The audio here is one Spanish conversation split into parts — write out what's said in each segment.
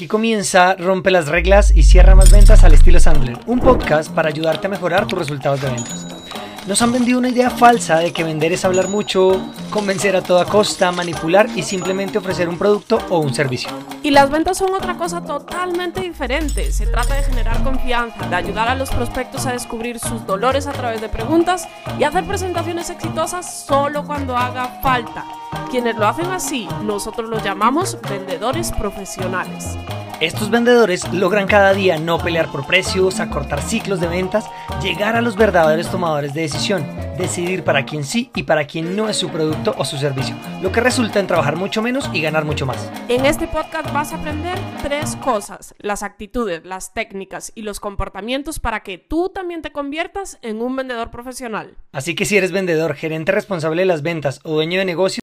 Aquí comienza Rompe las reglas y cierra más ventas al estilo Sandler, un podcast para ayudarte a mejorar tus resultados de ventas. Nos han vendido una idea falsa de que vender es hablar mucho, convencer a toda costa, manipular y simplemente ofrecer un producto o un servicio. Y las ventas son otra cosa totalmente diferente. Se trata de generar confianza, de ayudar a los prospectos a descubrir sus dolores a través de preguntas y hacer presentaciones exitosas solo cuando haga falta. Quienes lo hacen así, nosotros los llamamos vendedores profesionales. Estos vendedores logran cada día no pelear por precios, acortar ciclos de ventas, llegar a los verdaderos tomadores de decisión, decidir para quién sí y para quién no es su producto o su servicio, lo que resulta en trabajar mucho menos y ganar mucho más. En este podcast vas a aprender tres cosas, las actitudes, las técnicas y los comportamientos para que tú también te conviertas en un vendedor profesional. Así que si eres vendedor, gerente responsable de las ventas o dueño de negocio,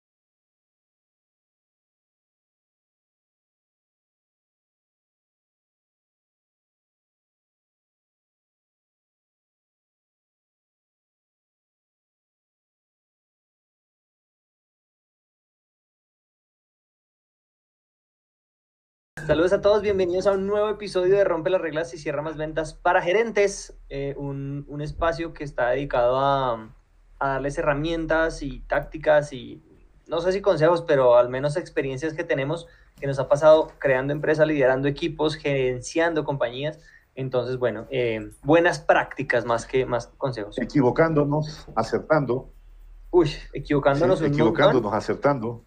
Saludos a todos, bienvenidos a un nuevo episodio de Rompe las Reglas y Cierra Más Ventas para Gerentes, eh, un, un, espacio que está dedicado a, a, darles herramientas y tácticas y no sé si consejos, pero al menos experiencias que tenemos que nos ha pasado creando empresas, liderando equipos, gerenciando compañías. Entonces, bueno, eh, buenas prácticas más que más consejos. Equivocándonos, acertando. Uy, equivocándonos. Sí, equivocándonos, acertando.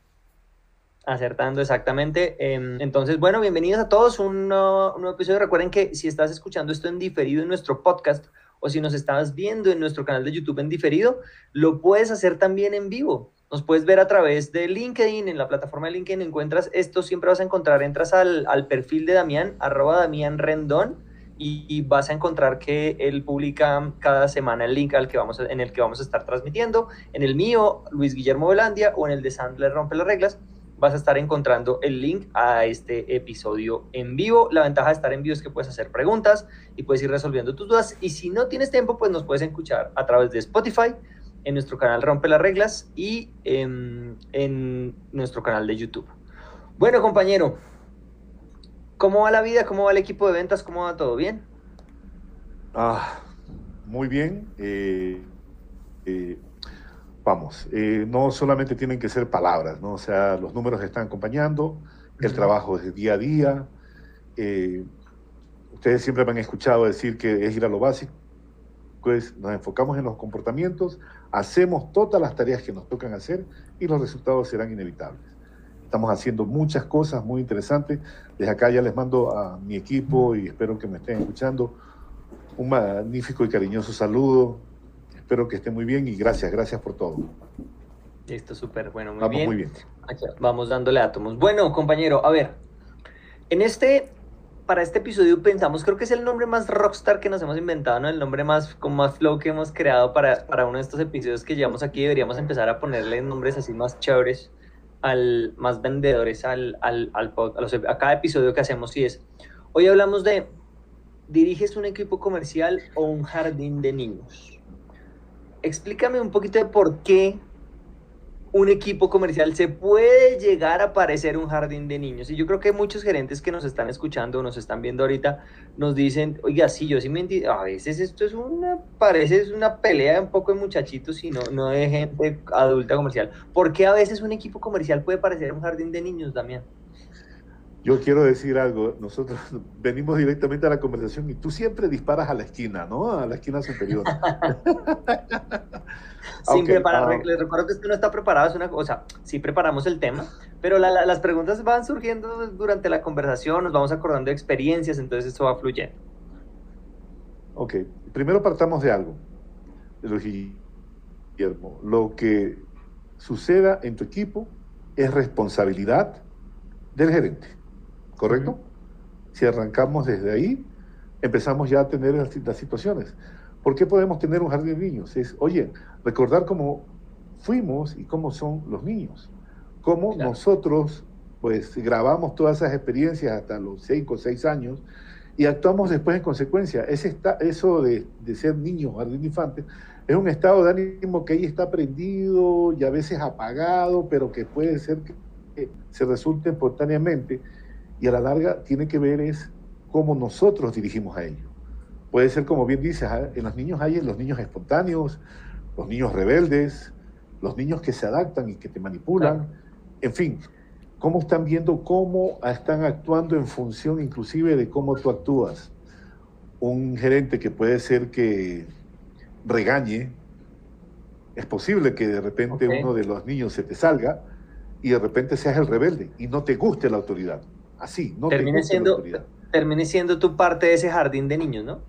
Acertando, exactamente. Em, entonces, bueno, bienvenidos a todos. Un, un nuevo episodio. Recuerden que si estás escuchando esto en diferido en nuestro podcast o si nos estás viendo en nuestro canal de YouTube en diferido, lo puedes hacer también en vivo. Nos puedes ver a través de LinkedIn, en la plataforma de LinkedIn encuentras esto, siempre vas a encontrar, entras al, al perfil de Damián, arroba Damián Rendón, y, vas a encontrar que él publica cada semana el link al que vamos en el que vamos a estar transmitiendo, en el mío, Luis Guillermo Velandia, o en el de Sandler Rompe las Reglas, vas a estar encontrando el link a este episodio en vivo. La ventaja de estar en vivo es que puedes hacer preguntas y puedes ir resolviendo tus dudas. Y si no tienes tiempo, pues nos puedes escuchar a través de Spotify, en nuestro canal Rompe las Reglas y en, nuestro canal de YouTube. Bueno, compañero, ¿cómo va la vida? ¿Cómo va el equipo de ventas? ¿Cómo va todo? ¿Bien? Ah, muy bien. Eh, eh, vamos, eh, no solamente tienen que ser palabras, ¿no? O sea, los números están acompañando, el trabajo es día a día. Eh, ustedes siempre me han escuchado decir que es ir a lo básico, pues nos enfocamos en los comportamientos, hacemos todas las tareas que nos tocan hacer y los resultados serán inevitables. Estamos haciendo muchas cosas muy interesantes. Desde acá ya les mando a mi equipo y espero que me estén escuchando un magnífico y cariñoso saludo espero que esté muy bien y gracias, gracias por todo. Listo, súper, bueno, muy Vamos bien. muy bien. Aquí vamos dándole átomos. Bueno, compañero, a ver, en este, para este episodio pensamos, creo que es el nombre más rockstar que nos hemos inventado, ¿no? El nombre más, con más flow que hemos creado para, para uno de estos episodios que llevamos aquí. Deberíamos empezar a ponerle nombres así más chéveres, al, más vendedores al, al, al a, los, a cada episodio que hacemos. Y es, hoy hablamos de, ¿diriges un equipo comercial o un jardín de niños? Explícame un poquito de por qué un equipo comercial se puede llegar a parecer un jardín de niños. Y yo creo que muchos gerentes que nos están escuchando, nos están viendo ahorita, nos dicen, oiga, sí, yo sí me entiendo, a veces esto es una, parece una pelea un poco de muchachitos y no, no de gente adulta comercial. ¿Por qué a veces un equipo comercial puede parecer un jardín de niños, Damián? Yo quiero decir algo, nosotros venimos directamente a la conversación y tú siempre disparas a la esquina, ¿no? A la esquina superior. Sin okay, preparar, uh, les recuerdo que esto no está preparado, es una cosa, sí preparamos el tema, pero la, la, las preguntas van surgiendo durante la conversación, nos vamos acordando de experiencias, entonces esto va fluyendo. Ok, primero partamos de algo, Guillermo. Lo que suceda en tu equipo es responsabilidad del gerente. ¿Correcto? Uh -huh. Si arrancamos desde ahí, empezamos ya a tener las, las, situaciones. ¿Por qué podemos tener un jardín de niños? Es, oye, recordar cómo fuimos y cómo son los niños. Cómo claro. nosotros, pues, grabamos todas esas experiencias hasta los 5 o 6 años y actuamos después en consecuencia. Ese está, eso de, de ser niño, jardín de infantes, es un estado de ánimo que ahí está prendido y a veces apagado, pero que puede ser que se resulte espontáneamente y a la larga tiene que ver es cómo nosotros dirigimos a ellos. Puede ser, como bien dices, ah, en los niños hay los niños espontáneos, los niños rebeldes, los niños que se adaptan y que te manipulan, en fin, cómo están viendo cómo están actuando en función inclusive de cómo tú actúas. Un gerente que puede ser que regañe, es posible que de repente uno de los niños se te salga y de repente seas el rebelde y no te guste la autoridad. Así, no termine siendo. Termine siendo tu parte de ese jardín de niños, ¿no?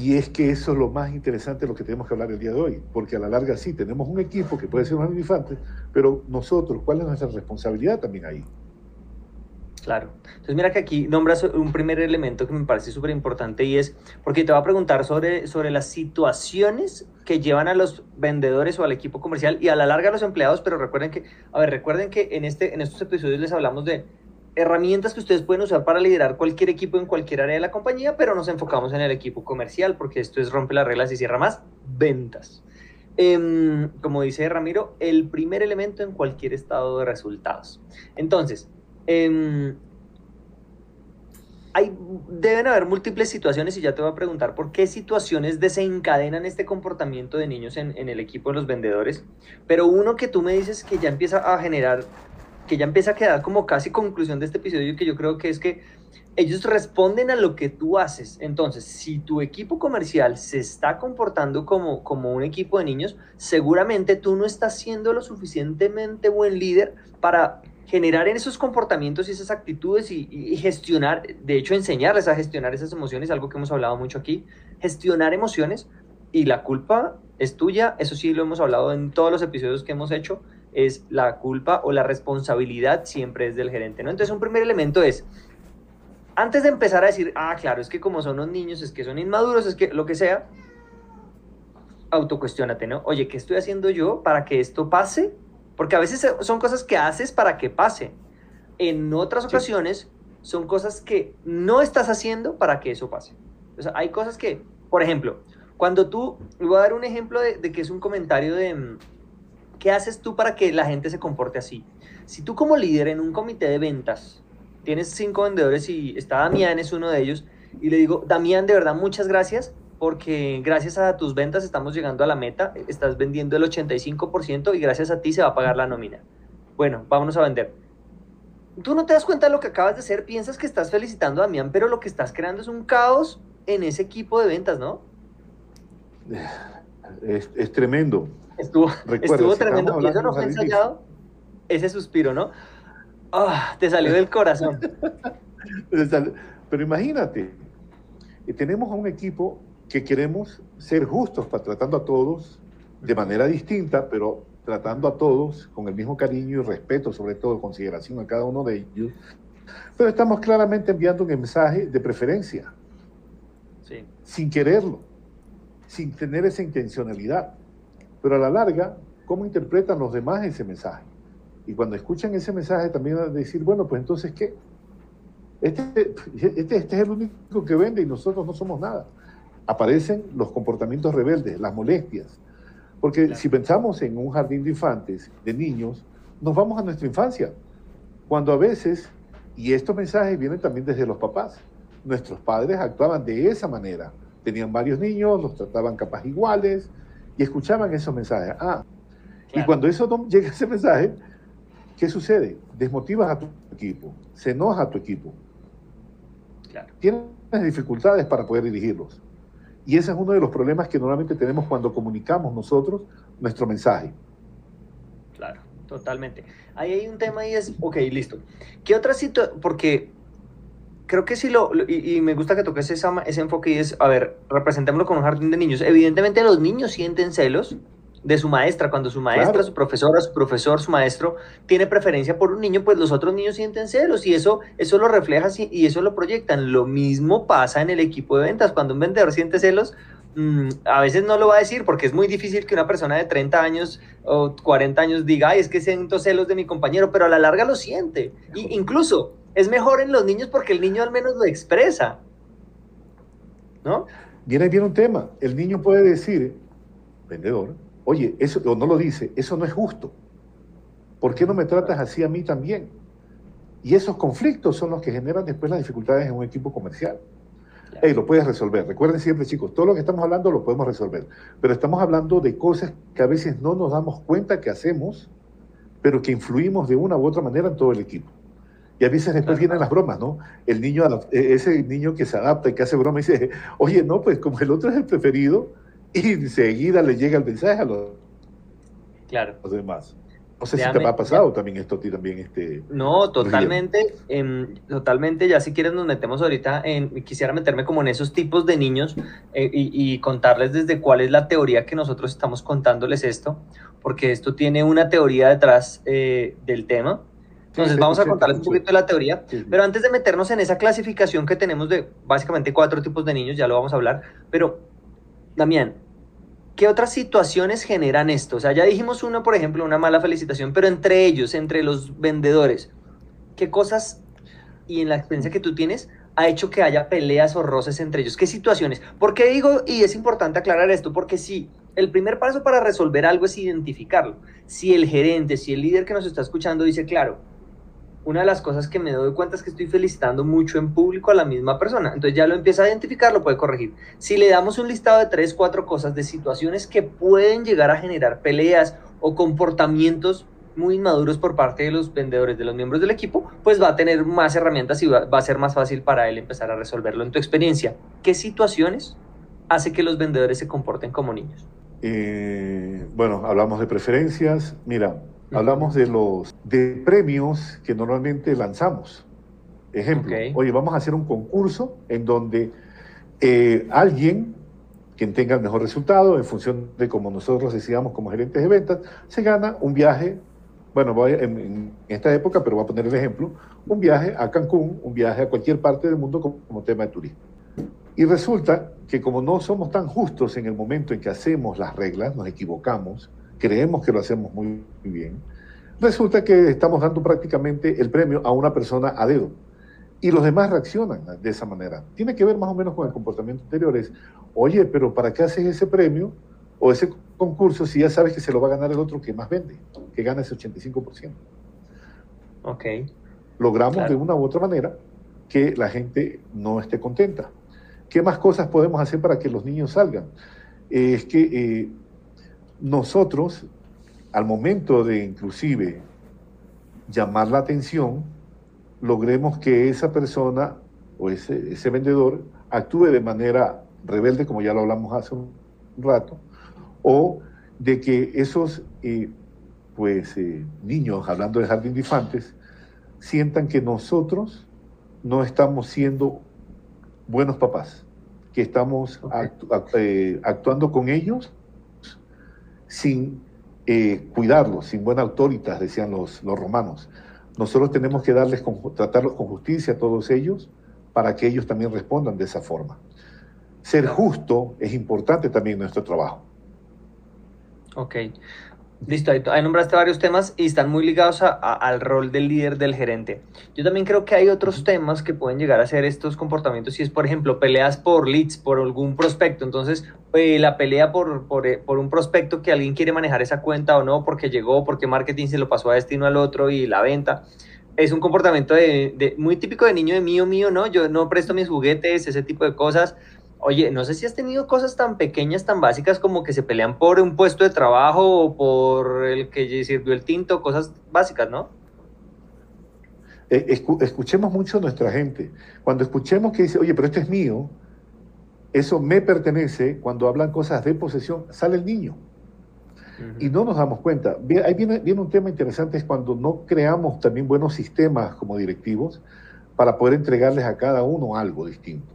Y es que eso es lo más interesante de lo que tenemos que hablar el día de hoy, porque a la larga sí, tenemos un equipo que puede ser un infantes, pero nosotros, ¿cuál es nuestra responsabilidad también ahí? Claro. Entonces mira que aquí nombras un primer elemento que me parece súper importante y es, porque te va a preguntar sobre, sobre las situaciones que llevan a los vendedores o al equipo comercial y a la larga a los empleados, pero recuerden que, a ver, recuerden que en, este, en estos episodios les hablamos de herramientas que ustedes pueden usar para liderar cualquier equipo en cualquier área de la compañía, pero nos enfocamos en el equipo comercial porque esto es rompe las reglas y cierra más ventas. Em, como dice Ramiro, el primer elemento en cualquier estado de resultados. Entonces, em, hay, deben haber múltiples situaciones y ya te voy a preguntar por qué situaciones desencadenan este comportamiento de niños en, el equipo de los vendedores, pero uno que tú me dices que ya empieza a generar que ya empieza a quedar como casi conclusión de este episodio, que yo creo que es que ellos responden a lo que tú haces. Entonces, si tu equipo comercial se está comportando como un equipo de niños, seguramente tú no estás siendo lo suficientemente buen líder para generar en esos comportamientos y esas actitudes y, gestionar, de hecho enseñarles a gestionar esas emociones, algo que hemos hablado mucho aquí, gestionar emociones y la culpa es tuya, eso sí lo hemos hablado en todos los episodios que hemos hecho, es la culpa o la responsabilidad siempre es del gerente, ¿no? Entonces un primer elemento es, antes de empezar a decir, ah, claro, es que como son los niños, es que son inmaduros, es que lo que sea, autocuestiónate, ¿no? Oye, ¿qué estoy haciendo yo para que esto pase? Porque a veces son cosas que haces para que pase. En otras ocasiones son cosas que no estás haciendo para que eso pase. O sea, hay cosas que, por ejemplo, cuando tú, voy a dar un ejemplo de, de que es un comentario de, ¿Qué haces tú para que la gente se comporte así? Si tú como líder en un comité de ventas tienes cinco vendedores y está Damián es uno de ellos y le digo, Damián, de verdad, muchas gracias porque gracias a tus ventas estamos llegando a la meta, estás vendiendo el 85% y gracias a ti se va a pagar la nómina. Bueno, vámonos a vender. Tú no te das cuenta de lo que acabas de hacer, piensas que estás felicitando a Damián, pero lo que estás creando es un caos en ese equipo de ventas, ¿no? Es, es tremendo. Estuvo, estuvo tremendo. Y eso no fue ensayado. Ese suspiro, ¿no? Ah, te salió del corazón. Pero imagínate, eh, tenemos a un equipo que queremos ser justos para tratando a todos de manera distinta, pero tratando a todos con el mismo cariño y respeto, sobre todo consideración a cada uno de ellos. Pero estamos claramente enviando un mensaje de preferencia, sí. sin quererlo, sin tener esa intencionalidad. Pero a la larga, ¿cómo interpretan los demás ese mensaje? Y cuando escuchan ese mensaje también a decir, bueno, pues entonces, ¿qué? Este, este, este, es el único que vende y nosotros no somos nada. Aparecen los comportamientos rebeldes, las molestias. Porque si pensamos en un jardín de infantes, de niños, nos vamos a nuestra infancia. Cuando a veces, y estos mensajes vienen también desde los papás, nuestros padres actuaban de esa manera. Tenían varios niños, los trataban capaz iguales, y escuchaban esos mensajes. Ah, y cuando eso llega ese mensaje, ¿qué sucede? Desmotivas a tu equipo, se enoja a tu equipo. Claro. Tienes dificultades para poder dirigirlos. Y ese es uno de los problemas que normalmente tenemos cuando comunicamos nosotros nuestro mensaje. Claro, totalmente. Ahí hay un tema y es, ok, listo. ¿Qué otra situación? Porque creo que sí lo, y, me gusta que toques esa, ese enfoque y es, a ver, representémoslo con un jardín de niños. Evidentemente los niños sienten celos de su maestra, cuando su maestra, su profesora, su profesor, su maestro tiene preferencia por un niño, pues los otros niños sienten celos y eso, eso lo refleja y eso lo proyectan. Lo mismo pasa en el equipo de ventas, cuando un vendedor siente celos, mm, a veces no lo va a decir porque es muy difícil que una persona de 30 años o 40 años diga, ay, es que siento celos de mi compañero, pero a la larga lo siente. Y incluso es mejor en los niños porque el niño al menos lo expresa. ¿No? Viene bien un tema. El niño puede decir, vendedor, oye, eso o no lo dice, eso no es justo. ¿Por qué no me tratas así a mí también? Y esos conflictos son los que generan después las dificultades en un equipo comercial. Hey, lo puedes resolver. Recuerden siempre, chicos, todo lo que estamos hablando lo podemos resolver. Pero estamos hablando de cosas que a veces no nos damos cuenta que hacemos, pero que influimos de una u otra manera en todo el equipo. Y a veces después vienen las bromas, ¿no? El niño, e, ese niño que se adapta y que hace broma y dice, oye, no, pues como el otro es el preferido, y enseguida le llega el mensaje a los, claro. los demás. No sé si te ha pasado también esto a ti también. Este, no, totalmente, em, totalmente. Ya si quieres nos metemos ahorita en, quisiera meterme como en esos tipos de niños eh, y, contarles desde cuál es la teoría que nosotros estamos contándoles esto, porque esto tiene una teoría detrás eh, del tema. Entonces vamos a contarles un poquito de la teoría, pero antes de meternos en esa clasificación que tenemos de básicamente cuatro tipos de niños, ya lo vamos a hablar, pero Damián, ¿Qué otras situaciones generan esto? O sea, ya dijimos uno, por ejemplo, una mala felicitación, pero entre ellos, entre los vendedores, ¿qué cosas y en la experiencia que tú tienes ha hecho que haya peleas o roces entre ellos? ¿Qué situaciones? ¿Por qué digo, y es importante aclarar esto? Porque si el primer paso para resolver algo es identificarlo. Si el gerente, si el líder que nos está escuchando dice, claro, una de las cosas que me doy cuenta es que estoy felicitando mucho en público a la misma persona. Entonces ya lo empieza a identificar, lo puede corregir. Si le damos un listado de tres, cuatro cosas de situaciones que pueden llegar a generar peleas o comportamientos muy inmaduros por parte de los vendedores, de los miembros del equipo, pues va a tener más herramientas y va, a ser más fácil para él empezar a resolverlo. En tu experiencia, ¿qué situaciones hace que los vendedores se comporten como niños? Eh, bueno, hablamos de preferencias. Mira, hablamos de los de premios que normalmente lanzamos. Ejemplo, oye, vamos a hacer un concurso en donde eh, alguien, quien tenga el mejor resultado, en función de como nosotros decíamos como gerentes de ventas, se gana un viaje, bueno, voy en, en, esta época, pero voy a poner el ejemplo, un viaje a Cancún, un viaje a cualquier parte del mundo como, como tema de turismo. Y resulta que como no somos tan justos en el momento en que hacemos las reglas, nos equivocamos, creemos que lo hacemos muy, bien, resulta que estamos dando prácticamente el premio a una persona a dedo. Y los demás reaccionan de esa manera. Tiene que ver más o menos con el comportamiento anterior. Es, oye, pero ¿para qué haces ese premio o ese concurso si ya sabes que se lo va a ganar el otro que más vende, que gana ese 85%? Ok. Logramos de una u otra manera que la gente no esté contenta. ¿Qué más cosas podemos hacer para que los niños salgan? es que eh, nosotros, al momento de inclusive llamar la atención, logremos que esa persona o ese, ese vendedor actúe de manera rebelde, como ya lo hablamos hace un rato, o de que esos eh, pues, eh, niños, hablando de jardín de infantes, sientan que nosotros no estamos siendo buenos papás, que estamos eh, actuando con ellos sin eh, cuidarlos, sin buena autoridad, decían los, los romanos. Nosotros tenemos que darles tratarlos con justicia a todos ellos para que ellos también respondan de esa forma. Ser justo es importante también en nuestro trabajo. Ok. Listo, ahí, nombraste varios temas y están muy ligados al rol del líder del gerente. Yo también creo que hay otros temas que pueden llegar a ser estos comportamientos, si es, por ejemplo, peleas por leads, por algún prospecto. Entonces, eh, la pelea por, por, eh, por, un prospecto que alguien quiere manejar esa cuenta o no, porque llegó, porque marketing se lo pasó a destino al otro y la venta. Es un comportamiento de, muy típico de niño de mío, mío, ¿no? Yo no presto mis juguetes, ese tipo de cosas Oye, no sé si has tenido cosas tan pequeñas, tan básicas como que se pelean por un puesto de trabajo o por el que sirvió el tinto, cosas básicas, ¿no? Eh, escuchemos mucho a nuestra gente. Cuando escuchemos que dice, oye, pero esto es mío, eso me pertenece, cuando hablan cosas de posesión, sale el niño. Y no nos damos cuenta. Ahí viene, viene un tema interesante, es cuando no creamos también buenos sistemas como directivos para poder entregarles a cada uno algo distinto.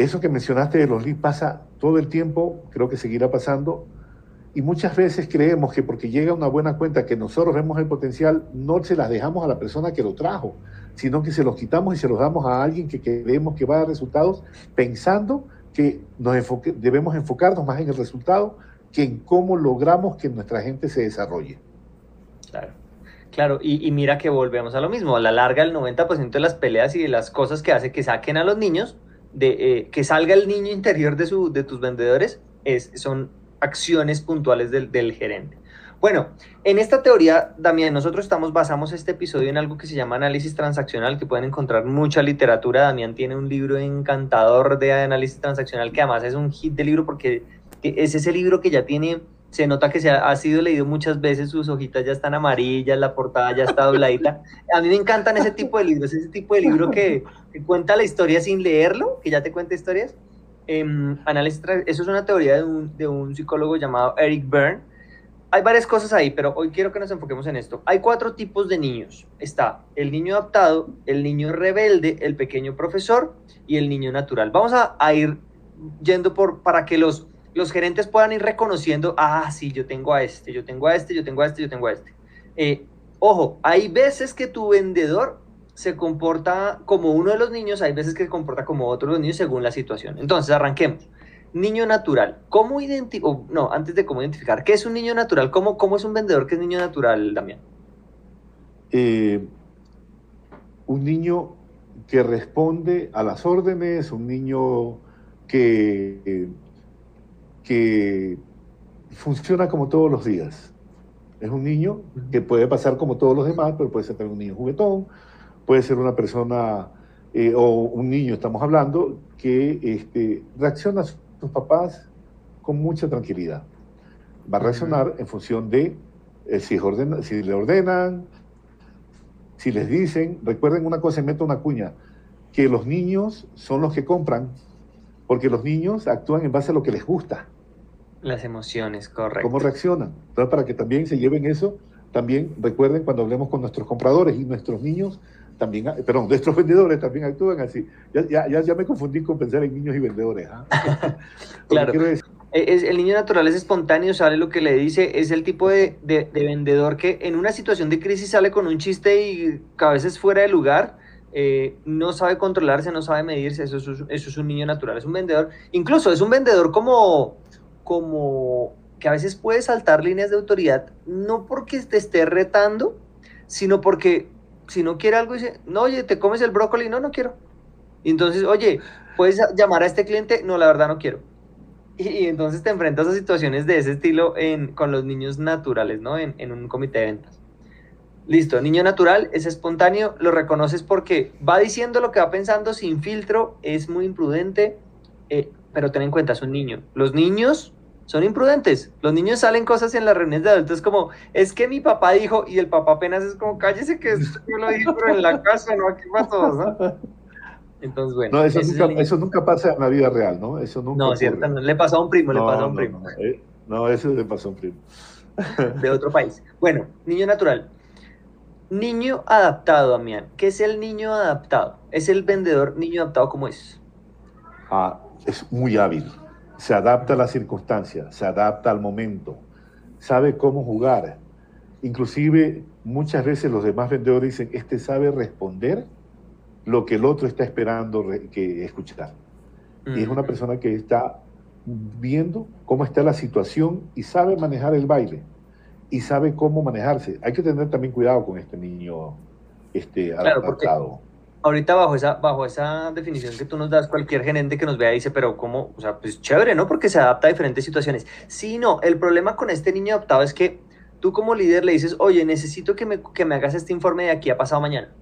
Eso que mencionaste de los leads pasa todo el tiempo, creo que seguirá pasando, y muchas veces creemos que porque llega una buena cuenta que nosotros vemos el potencial, no se las dejamos a la persona que lo trajo, sino que se los quitamos y se los damos a alguien que creemos que va a dar resultados, pensando que nos debemos enfocarnos más en el resultado que en cómo logramos que nuestra gente se desarrolle. Claro. Claro, y, y mira que volvemos a lo mismo. A la larga, el 90% de las peleas y de las cosas que hace que saquen a los niños de eh, que salga el niño interior de, su, de tus vendedores es, son acciones puntuales del, del, gerente. Bueno, en esta teoría, Damián, nosotros estamos, basamos este episodio en algo que se llama análisis transaccional, que pueden encontrar mucha literatura. Damián tiene un libro encantador de análisis transaccional, que además es un hit de libro porque es ese libro que ya tiene, se nota que se ha, sido leído muchas veces, sus hojitas ya están amarillas, la portada ya está dobladita. A mí me encantan ese tipo de libros, ese tipo de libro que, cuenta la historia sin leerlo, que ya te cuenta historias. Em, análisis, eso es una teoría de un, de un psicólogo llamado Eric Byrne hay varias cosas ahí, pero hoy quiero que nos enfoquemos en esto. Hay cuatro tipos de niños. Está el niño adaptado, el niño rebelde, el pequeño profesor y el niño natural. Vamos a, ir yendo por para que los, los gerentes puedan ir reconociendo, ah, sí, yo tengo a este, yo tengo a este, yo tengo a este, yo tengo a este. Eh, ojo, hay veces que tu vendedor se comporta como uno de los niños, hay veces que se comporta como otro de los niños según la situación. Entonces, arranquemos. Niño natural. ¿Cómo identificar? No, antes de cómo identificar, ¿qué es un niño natural? ¿Cómo, cómo es un vendedor que es niño natural, Damián? Eh, un niño que responde a las órdenes, un niño que, que funciona como todos los días. Es un niño que puede pasar como todos los demás, pero puede ser también un niño juguetón, puede ser una persona eh, o un niño, estamos hablando, que este, reacciona tus papás con mucha tranquilidad. Va a reaccionar en función de eh, si, si le ordenan, si les dicen, recuerden una cosa, meto una cuña, que los niños son los que compran, porque los niños actúan en base a lo que les gusta. Las emociones, correcto. ¿Cómo reaccionan? Entonces, para que también se lleven eso, también recuerden cuando hablemos con nuestros compradores y nuestros niños, también, perdón, nuestros vendedores también actúan así. Ya, ya, ya, me confundí con pensar en niños y vendedores. ¿ah? claro. E, es, el niño natural es espontáneo, sale lo que le dice, es el tipo de, de, vendedor que en una situación de crisis sale con un chiste y a veces fuera de lugar, eh, no sabe controlarse, no sabe medirse, eso es, eso es un niño natural, es un vendedor, incluso es un vendedor como, como que a veces puede saltar líneas de autoridad, no porque te esté retando, sino porque si no quiere algo, dice, no, oye, ¿te comes el brócoli? No, no quiero. Y entonces, oye, ¿puedes llamar a este cliente? No, la verdad no quiero. Y, entonces te enfrentas a situaciones de ese estilo en, con los niños naturales, ¿no? En, en, un comité de ventas. Listo, niño natural es espontáneo, lo reconoces porque va diciendo lo que va pensando sin filtro, es muy imprudente, eh, pero ten en cuenta, es un niño. Los niños son imprudentes. Los niños salen cosas en las reuniones de adultos como, es que mi papá dijo, y el papá apenas es como, cállese que yo lo dije, pero en la casa, no aquí para todos, ¿no? Entonces, bueno. No, eso, nunca, pasa en la vida real, ¿no? Eso nunca. No, cierto, le pasó a un primo, le pasó a un primo. Eh, no, eso le pasó a un primo. De otro país. Bueno, niño natural. Niño adaptado, Damián. ¿Qué es el niño adaptado? ¿Es el vendedor niño adaptado como es? Ah, es muy hábil se adapta a las circunstancias, se adapta al momento, sabe cómo jugar. Inclusive muchas veces los demás vendedores dicen, este sabe responder lo que el otro está esperando que escuchar. Y es una persona que está viendo cómo está la situación y sabe manejar el baile y sabe cómo manejarse. Hay que tener también cuidado con este niño este, adaptado ahorita bajo esa, bajo esa definición que tú nos das, cualquier gerente que nos vea dice, pero ¿cómo? O sea, pues chévere, ¿no? Porque se adapta a diferentes situaciones. Sí, no, el problema con este niño adaptado es que tú como líder le dices, oye, necesito que me, que me hagas este informe de aquí a pasado mañana.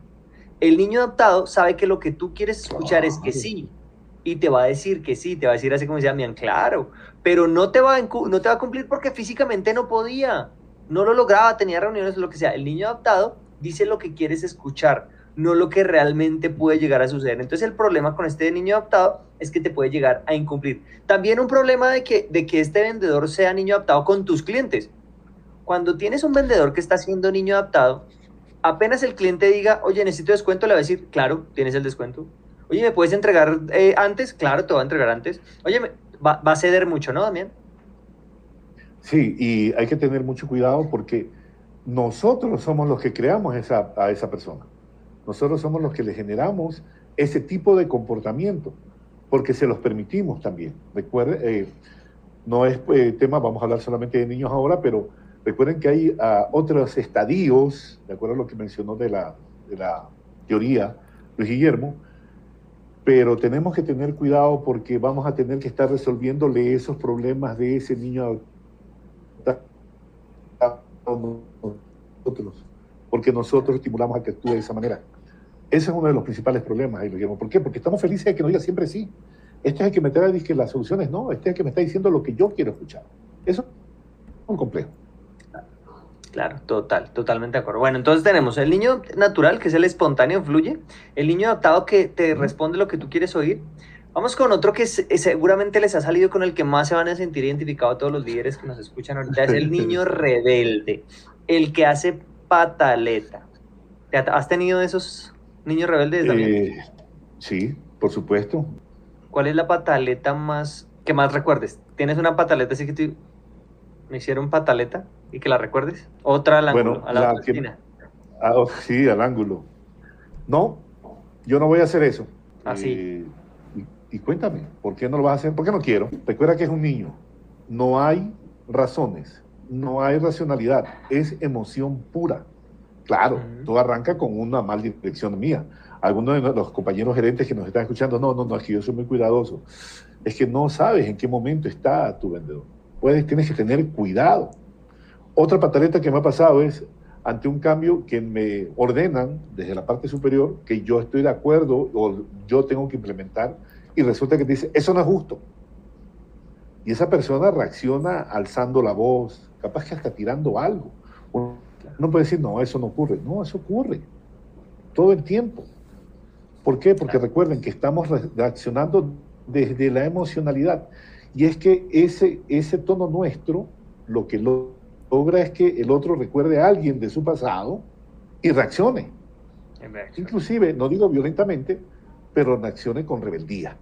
El niño adaptado sabe que lo que tú quieres escuchar es que sí. Y te va a decir que sí, te va a decir así como decía Mian, claro, pero no te, va a, no te va a cumplir porque físicamente no podía, no lo lograba, tenía reuniones, lo que sea. El niño adaptado dice lo que quieres escuchar no lo que realmente puede llegar a suceder. Entonces el problema con este niño adaptado es que te puede llegar a incumplir. También un problema de que, de que este vendedor sea niño adaptado con tus clientes. Cuando tienes un vendedor que está siendo niño adaptado, apenas el cliente diga, oye, necesito descuento, le va a decir, claro, tienes el descuento. Oye, ¿me puedes entregar eh, antes? Claro, te va a entregar antes. Oye, va, a ceder mucho, ¿no, Damián? Sí, y hay que tener mucho cuidado porque nosotros somos los que creamos a esa persona. Nosotros somos los que le generamos ese tipo de comportamiento, porque se los permitimos también. Recuerden, eh, no es eh, tema, vamos a hablar solamente de niños ahora, pero recuerden que hay ah, otros estadios, de acuerdo a lo que mencionó de la, teoría Luis Guillermo, pero tenemos que tener cuidado porque vamos a tener que estar resolviéndole esos problemas de ese niño nosotros, porque nosotros estimulamos a que actúe de esa manera. Ese es uno de los principales problemas, ¿Por qué? Porque estamos felices de que nos diga siempre sí. Este es el que me trae que las soluciones no, este es el que me está diciendo lo que yo quiero escuchar. Eso es un complejo. Claro, total, totalmente de acuerdo. Bueno, entonces tenemos el niño natural, que es el espontáneo, fluye, el niño adaptado que te responde lo que tú quieres oír. Vamos con otro que seguramente les ha salido con el que más se van a sentir identificados todos los líderes que nos escuchan ahorita, es el niño rebelde, el que hace pataleta. ¿Has tenido esos niños rebeldes también? Eh, sí, por supuesto. ¿Cuál es la pataleta más que más recuerdes? ¿Tienes una pataleta así que tú me hicieron pataleta y que la recuerdes? Otra al ángulo, a la, ah, oh, sí, al ángulo. No, yo no voy a hacer eso. Así. Eh, y, cuéntame, ¿por qué no lo vas a hacer? ¿Por qué no quiero? Recuerda que es un niño. No hay razones, no hay racionalidad, es emoción pura. Claro, todo arranca con una mal dirección mía. Algunos de los compañeros gerentes que nos están escuchando, no, no, no, es que yo soy muy cuidadoso. Es que no sabes en qué momento está tu vendedor. Puedes, tienes que tener cuidado. Otra pataleta que me ha pasado es ante un cambio que me ordenan desde la parte superior que yo estoy de acuerdo o yo tengo que implementar y resulta que te dice, eso no es justo. Y esa persona reacciona alzando la voz, capaz que hasta tirando algo. Uno puede decir, no, eso no ocurre. No, eso ocurre todo el tiempo. ¿Por qué? Porque recuerden que estamos reaccionando desde la emocionalidad. Y es que ese, ese tono nuestro lo que lo logra es que el otro recuerde a alguien de su pasado y reaccione. Inclusive, no digo violentamente, pero reaccione con rebeldía.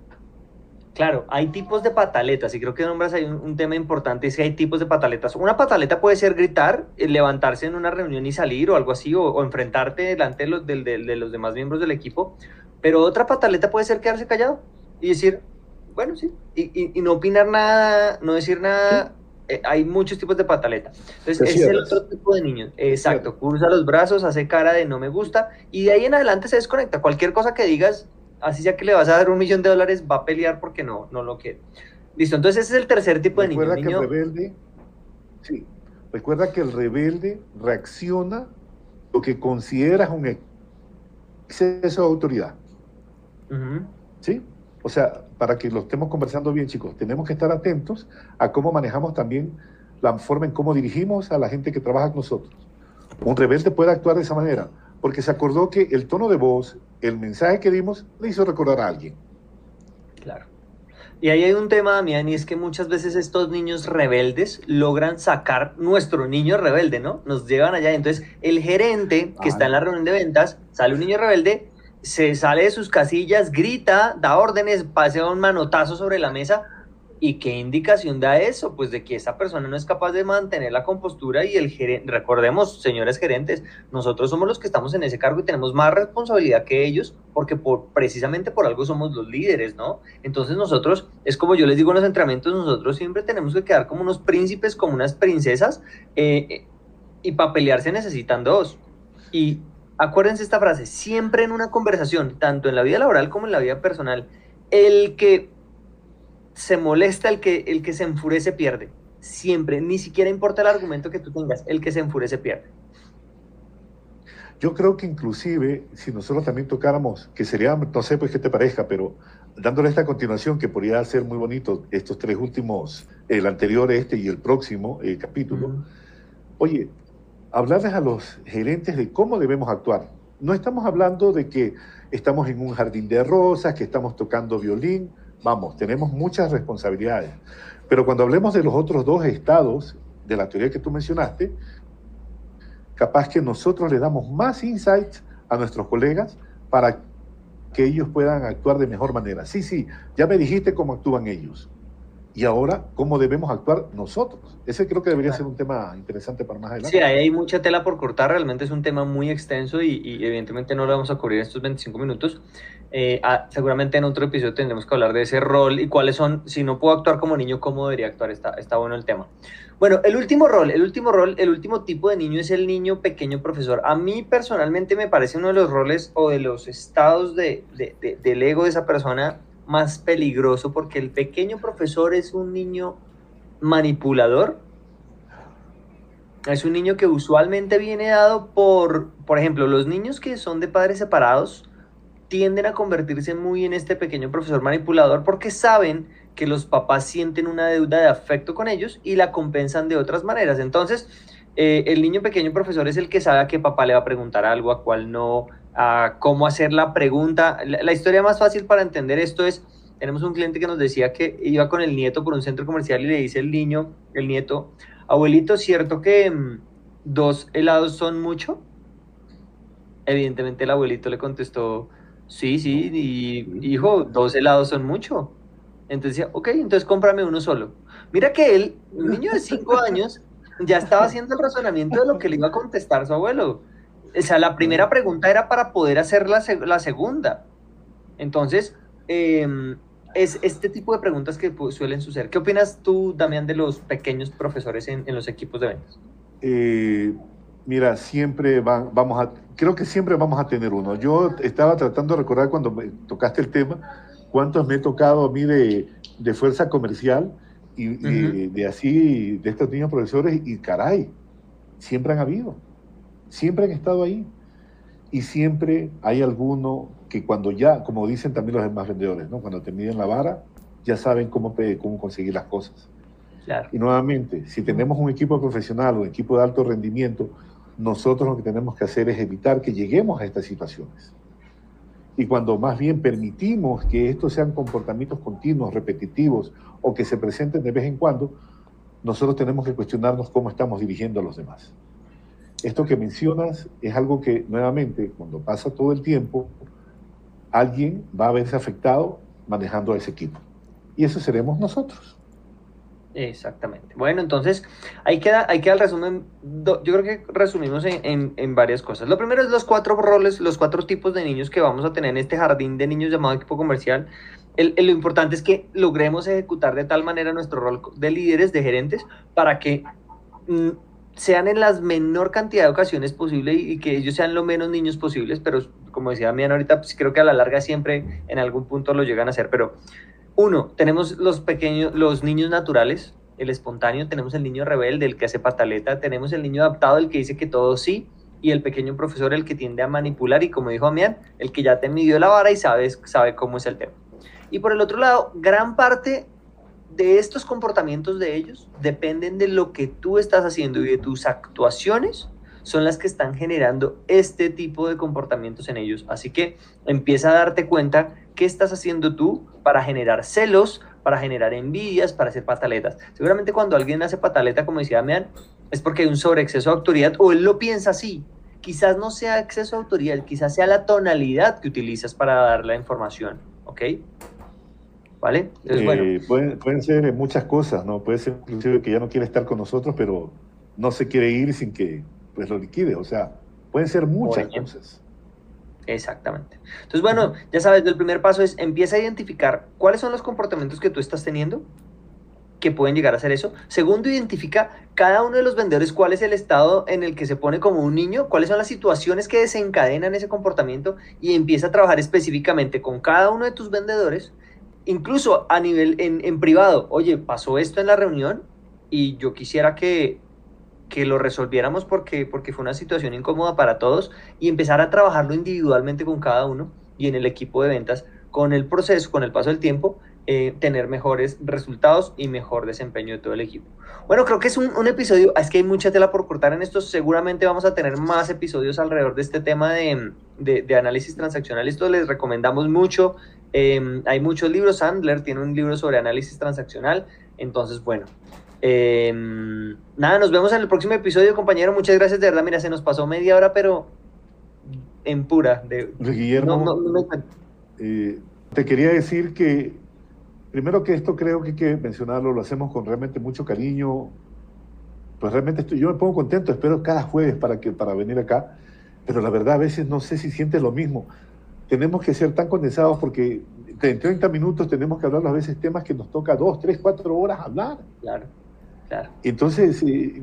Claro, hay tipos de pataletas y creo que nombras ahí un, tema importante, es que hay tipos de pataletas. Una pataleta puede ser gritar, eh, levantarse en una reunión y salir o algo así, o, enfrentarte delante de los, de los demás miembros del equipo, pero otra pataleta puede ser quedarse callado y decir, bueno, sí, y, y, no opinar nada, no decir nada, eh, hay muchos tipos de pataleta. Entonces, ese es el otro tipo de niños. Exacto, cruza los brazos, hace cara de no me gusta y de ahí en adelante se desconecta. Cualquier cosa que digas, así sea que le vas a dar un millón de dólares, va a pelear porque no, no lo quiere. Listo, entonces ese es el tercer tipo de niño. Que el rebelde, sí, recuerda que el rebelde reacciona lo que consideras un exceso de autoridad. ¿Sí? O sea, para que lo estemos conversando bien, chicos, tenemos que estar atentos a cómo manejamos también la forma en cómo dirigimos a la gente que trabaja con nosotros. Un rebelde puede actuar de esa manera, porque se acordó que el tono de voz, el mensaje que dimos, le hizo recordar a alguien. Claro. Y ahí hay un tema, Damián, y es que muchas veces estos niños rebeldes logran sacar nuestro niño rebelde, ¿no? Nos llevan allá. Entonces, el gerente que está en la reunión de ventas, sale un niño rebelde se sale de sus casillas, grita, da órdenes, pasea un manotazo sobre la mesa. ¿Y qué indicación da eso? Pues de que esa persona no es capaz de mantener la compostura y el gerente, recordemos, señores gerentes, nosotros somos los que estamos en ese cargo y tenemos más responsabilidad que ellos porque por, precisamente por algo somos los líderes, ¿no? Entonces nosotros, es como yo les digo en los entrenamientos, nosotros siempre tenemos que quedar como unos príncipes, como unas princesas eh, eh, y para pelear se necesitan dos. Y acuérdense esta frase, siempre en una conversación, tanto en la vida laboral como en la vida personal, el que se molesta, el que, el que se enfurece pierde. Siempre, ni siquiera importa el argumento que tú tengas, el que se enfurece pierde. Yo creo que inclusive, si nosotros también tocáramos, que sería, no sé pues qué te parezca, pero dándole esta continuación, que podría ser muy bonito, estos tres últimos, el anterior, este y el próximo eh, capítulo, oye, hablarles a los gerentes de cómo debemos actuar. No estamos hablando de que estamos en un jardín de rosas, que estamos tocando violín. Vamos, tenemos muchas responsabilidades. Pero cuando hablemos de los otros dos estados de la teoría que tú mencionaste, capaz que nosotros le damos más insights a nuestros colegas para que ellos puedan actuar de mejor manera. Sí, sí, ya me dijiste cómo actúan ellos y ahora cómo debemos actuar nosotros. Ese creo que debería ser un tema interesante para más adelante. Sí, ahí hay mucha tela por cortar, realmente es un tema muy extenso y, evidentemente no lo vamos a cubrir en estos 25 minutos. Eh, ah, seguramente en otro episodio tendremos que hablar de ese rol y cuáles son, si no puedo actuar como niño, cómo debería actuar, está, está bueno el tema. Bueno, el último rol, el último rol, el último tipo de niño es el niño pequeño profesor. A mí personalmente me parece uno de los roles o de los estados de, de, del ego de esa persona más peligroso porque el pequeño profesor es un niño manipulador es un niño que usualmente viene dado por, por ejemplo, los niños que son de padres separados tienden a convertirse muy en este pequeño profesor manipulador porque saben que los papás sienten una deuda de afecto con ellos y la compensan de otras maneras. Entonces, eh, el niño pequeño profesor es el que sabe a qué papá le va a preguntar algo, a cuál no, a cómo hacer la pregunta. La, historia más fácil para entender esto es, tenemos un cliente que nos decía que iba con el nieto por un centro comercial y le dice el niño, el nieto, abuelito, ¿cierto que mm, dos helados son mucho? Evidentemente el abuelito le contestó, sí, sí, y hijo, dos helados son mucho. Entonces decía, ok, entonces cómprame uno solo. Mira que él, un niño de cinco años, ya estaba haciendo el razonamiento de lo que le iba a contestar su abuelo. O sea, la primera pregunta era para poder hacer la, la segunda. Entonces, em, es este tipo de preguntas que pues, suelen suceder. ¿Qué opinas tú, Damián, de los pequeños profesores en, en los equipos de ventas? Eh, mira, siempre van, vamos a, creo que siempre vamos a tener uno. Yo estaba tratando de recordar cuando me tocaste el tema, cuántos me he tocado a mí de, de fuerza comercial y, de, así, de estos niños profesores, y caray, siempre han habido, siempre han estado ahí. Y siempre hay alguno que cuando ya, como dicen también los demás vendedores, ¿no? cuando te miden la vara, ya saben cómo, cómo conseguir las cosas. Y nuevamente, si tenemos un equipo profesional o un equipo de alto rendimiento, nosotros lo que tenemos que hacer es evitar que lleguemos a estas situaciones. Y cuando más bien permitimos que estos sean comportamientos continuos, repetitivos o que se presenten de vez en cuando, nosotros tenemos que cuestionarnos cómo estamos dirigiendo a los demás. Esto que mencionas es algo que nuevamente, cuando pasa todo el tiempo, alguien va a verse afectado manejando a ese equipo. Y eso seremos nosotros. Exactamente. Bueno, entonces ahí queda, ahí queda el resumen. Yo creo que resumimos en, varias cosas. Lo primero es los cuatro roles, los cuatro tipos de niños que vamos a tener en este jardín de niños llamado equipo comercial. lo importante es que logremos ejecutar de tal manera nuestro rol de líderes, de gerentes, para que mm, sean en la menor cantidad de ocasiones posible y, que ellos sean lo menos niños posibles, pero como decía Mian ahorita, pues creo que a la larga siempre en algún punto lo llegan a hacer, pero uno, tenemos los pequeños, los niños naturales, el espontáneo, tenemos el niño rebelde, el que hace pataleta, tenemos el niño adaptado, el que dice que todo sí, y el pequeño profesor, el que tiende a manipular, y como dijo Amián, el que ya te midió la vara y sabe, sabe cómo es el tema. Y por el otro lado, gran parte de estos comportamientos de ellos dependen de lo que tú estás haciendo y de tus actuaciones son las que están generando este tipo de comportamientos en ellos. Así que empieza a darte cuenta qué estás haciendo tú para generar celos, para generar envidias, para hacer pataletas. Seguramente cuando alguien hace pataleta, como decía Mean, es porque hay un sobreexceso de autoridad o él lo piensa así. Quizás no sea exceso de autoridad, quizás sea la tonalidad que utilizas para dar la información, ¿ok? ¿Vale? Eh, pueden, pueden, ser muchas cosas, ¿no? Puede ser inclusive que ya no quiere estar con nosotros, pero no se quiere ir sin que pues lo liquide. O sea, pueden ser muchas cosas. Exactamente. Entonces, bueno, ya sabes, el primer paso es empieza a identificar cuáles son los comportamientos que tú estás teniendo que pueden llegar a ser eso. Segundo, identifica cada uno de los vendedores cuál es el estado en el que se pone como un niño, cuáles son las situaciones que desencadenan ese comportamiento y empieza a trabajar específicamente con cada uno de tus vendedores, incluso a nivel en privado. Oye, pasó esto en la reunión y yo quisiera que que lo resolviéramos porque, porque fue una situación incómoda para todos y empezar a trabajarlo individualmente con cada uno y en el equipo de ventas con el proceso, con el paso del tiempo, eh, tener mejores resultados y mejor desempeño de todo el equipo. Bueno, creo que es un, episodio, es que hay mucha tela por cortar en esto, seguramente vamos a tener más episodios alrededor de este tema de, de, análisis transaccional, esto les recomendamos mucho, eh, hay muchos libros, Sandler tiene un libro sobre análisis transaccional, entonces bueno, Em, nada, nos vemos en el próximo episodio, compañero. Muchas gracias, de verdad. Mira, se nos pasó media hora, pero en pura. De, Guillermo, eh, te quería decir que, primero que esto creo que hay que mencionarlo, lo hacemos con realmente mucho cariño. Pues realmente estoy, yo me pongo contento, espero cada jueves para, que, para venir acá, pero la verdad a veces no sé si sientes lo mismo. Tenemos que ser tan condensados porque en 30 minutos tenemos que hablar a veces temas que nos toca dos, tres, cuatro horas hablar. Claro. Entonces, eh,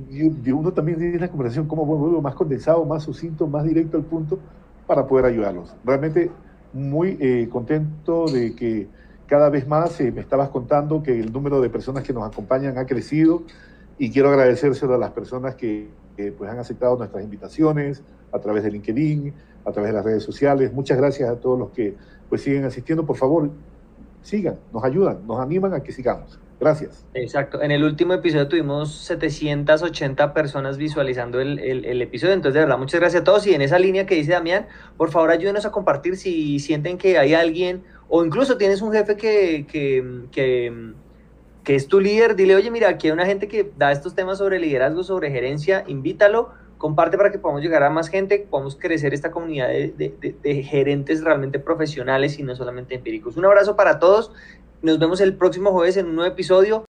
uno también tiene la conversación como vuelvo más condensado, más sucinto, más directo al punto para poder ayudarlos. Realmente muy eh, contento de que cada vez más eh, me estabas contando que el número de personas que nos acompañan ha crecido y quiero agradecérselo a las personas que, pues han aceptado nuestras invitaciones a través de LinkedIn, a través de las redes sociales. Muchas gracias a todos los que pues siguen asistiendo. Por favor, sigan, nos ayudan, nos animan a que sigamos. Gracias. Exacto. En el último episodio tuvimos 780 personas visualizando el, el, episodio. Entonces, de verdad, muchas gracias a todos. Y en esa línea que dice Damián, por favor, ayúdenos a compartir si sienten que hay alguien o incluso tienes un jefe que, que, que, que es tu líder. Dile, oye, mira, aquí hay una gente que da estos temas sobre liderazgo, sobre gerencia. Invítalo comparte para que podamos llegar a más gente, podamos crecer esta comunidad de, de, gerentes realmente profesionales y no solamente empíricos. Un abrazo para todos nos vemos el próximo jueves en un nuevo episodio.